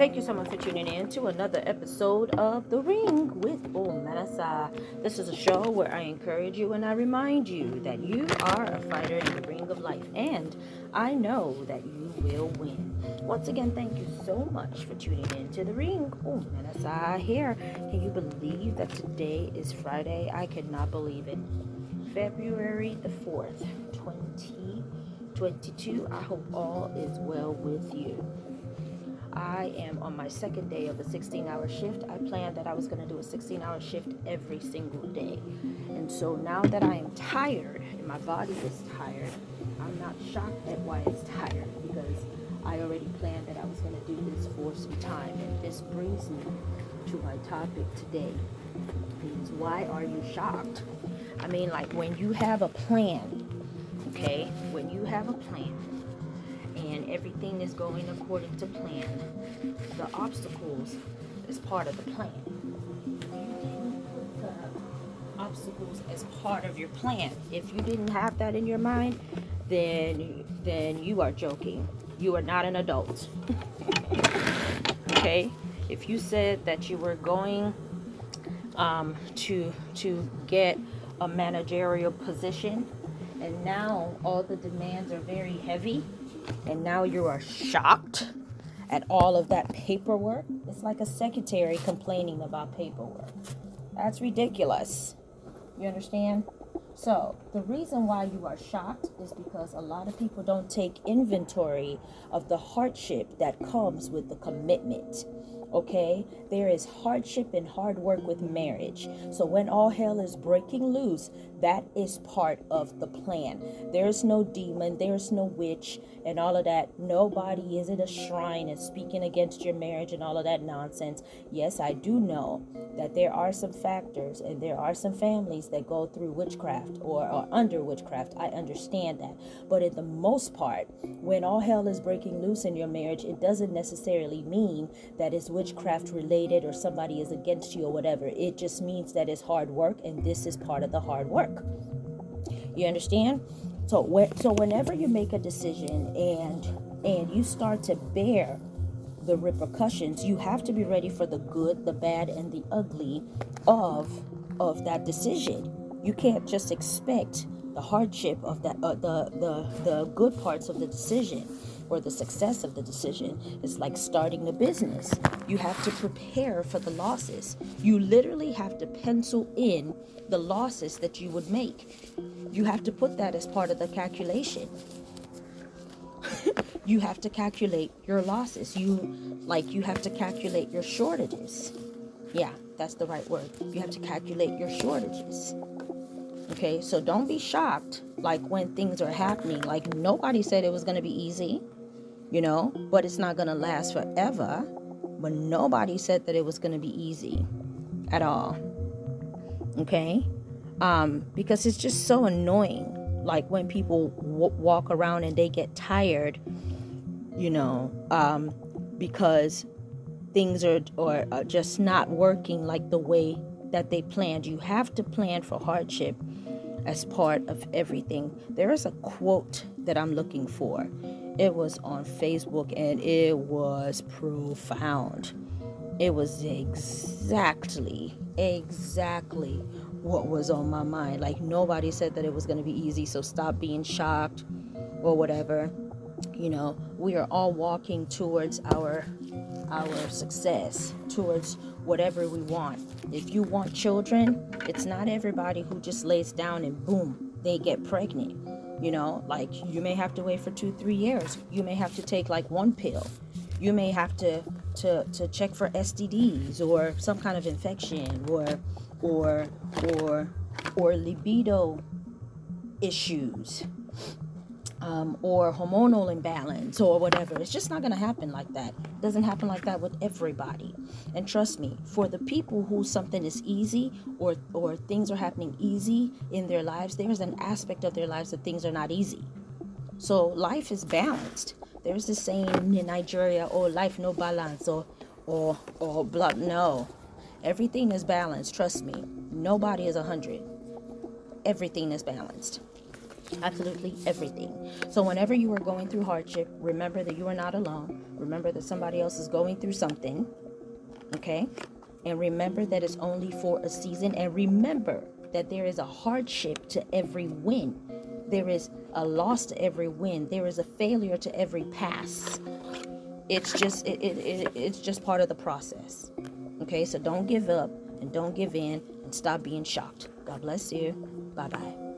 Thank you so much for tuning in to another episode of The Ring with Omenesa. This is a show where I encourage you and I remind you that you are a fighter in the ring of life, and I know that you will win. Once again, thank you so much for tuning in to The Ring. Omenesa here. Can you believe that today is Friday? I cannot believe it. February the 4th, 2022. I hope all is well with you. I am on my second day of a 16 hour shift. I planned that I was going to do a 16 hour shift every single day. And so now that I am tired and my body is tired, I'm not shocked at why it's tired because I already planned that I was going to do this for some time. And this brings me to my topic today. Is why are you shocked? I mean, like when you have a plan, okay? When you have a plan, everything is going according to plan, the obstacles is part of the plan. Obstacles as part of your plan. If you didn't have that in your mind, then then you are joking. You are not an adult. okay? If you said that you were going um, to to get a managerial position, and now all the demands are very heavy and now you are shocked at all of that paperwork. It's like a secretary complaining about paperwork. That's ridiculous. You understand? So, the reason why you are shocked is because a lot of people don't take inventory of the hardship that comes with the commitment okay? There is hardship and hard work with marriage. So when all hell is breaking loose, that is part of the plan. There's no demon, there's no witch, and all of that. Nobody is at a shrine and speaking against your marriage and all of that nonsense. Yes, I do know that there are some factors and there are some families that go through witchcraft or are under witchcraft. I understand that. But in the most part, when all hell is breaking loose in your marriage, it doesn't necessarily mean that it's witchcraft related or somebody is against you or whatever. It just means that it's hard work and this is part of the hard work. You understand? So so whenever you make a decision and and you start to bear the repercussions, you have to be ready for the good, the bad and the ugly of of that decision. You can't just expect the hardship of that uh, the the the good parts of the decision or the success of the decision is like starting a business. You have to prepare for the losses. You literally have to pencil in the losses that you would make. You have to put that as part of the calculation. you have to calculate your losses. You like you have to calculate your shortages. Yeah, that's the right word. You have to calculate your shortages. Okay, so don't be shocked like when things are happening. Like nobody said it was going to be easy you know, but it's not going to last forever. But nobody said that it was going to be easy at all. Okay? Um, because it's just so annoying. Like when people w- walk around and they get tired, you know, um, because things are, are, are just not working like the way that they planned. You have to plan for hardship as part of everything. There is a quote that I'm looking for. It was on Facebook and it was profound. It was exactly, exactly what was on my mind. Like nobody said that it was going to be easy, so stop being shocked or whatever. You know, we are all walking towards our our success, towards whatever we want. If you want children, it's not everybody who just lays down and boom, they get pregnant you know, like you may have to wait for two, three years. You may have to take like one pill. You may have to to to check for STDs or some kind of infection or or or or libido issues um, or hormonal imbalance or whatever. It's just not going to happen like that. It doesn't happen like that with everybody. And trust me, for the people who something is easy or or things are happening easy in their lives, there's an aspect of their lives that things are not easy. So life is balanced. There's this saying in Nigeria, "Oh, life no balance," or or or blah. No, everything is balanced. Trust me. Nobody is a hundred. Everything is balanced. Absolutely everything. So, whenever you are going through hardship, remember that you are not alone. Remember that somebody else is going through something. Okay? And remember that it's only for a season. And remember that there is a hardship to every win. There is a loss to every win. There is a failure to every pass. It's just it, it, it, it's just part of the process. Okay, so don't give up and don't give in and stop being shocked. God bless you. Bye bye.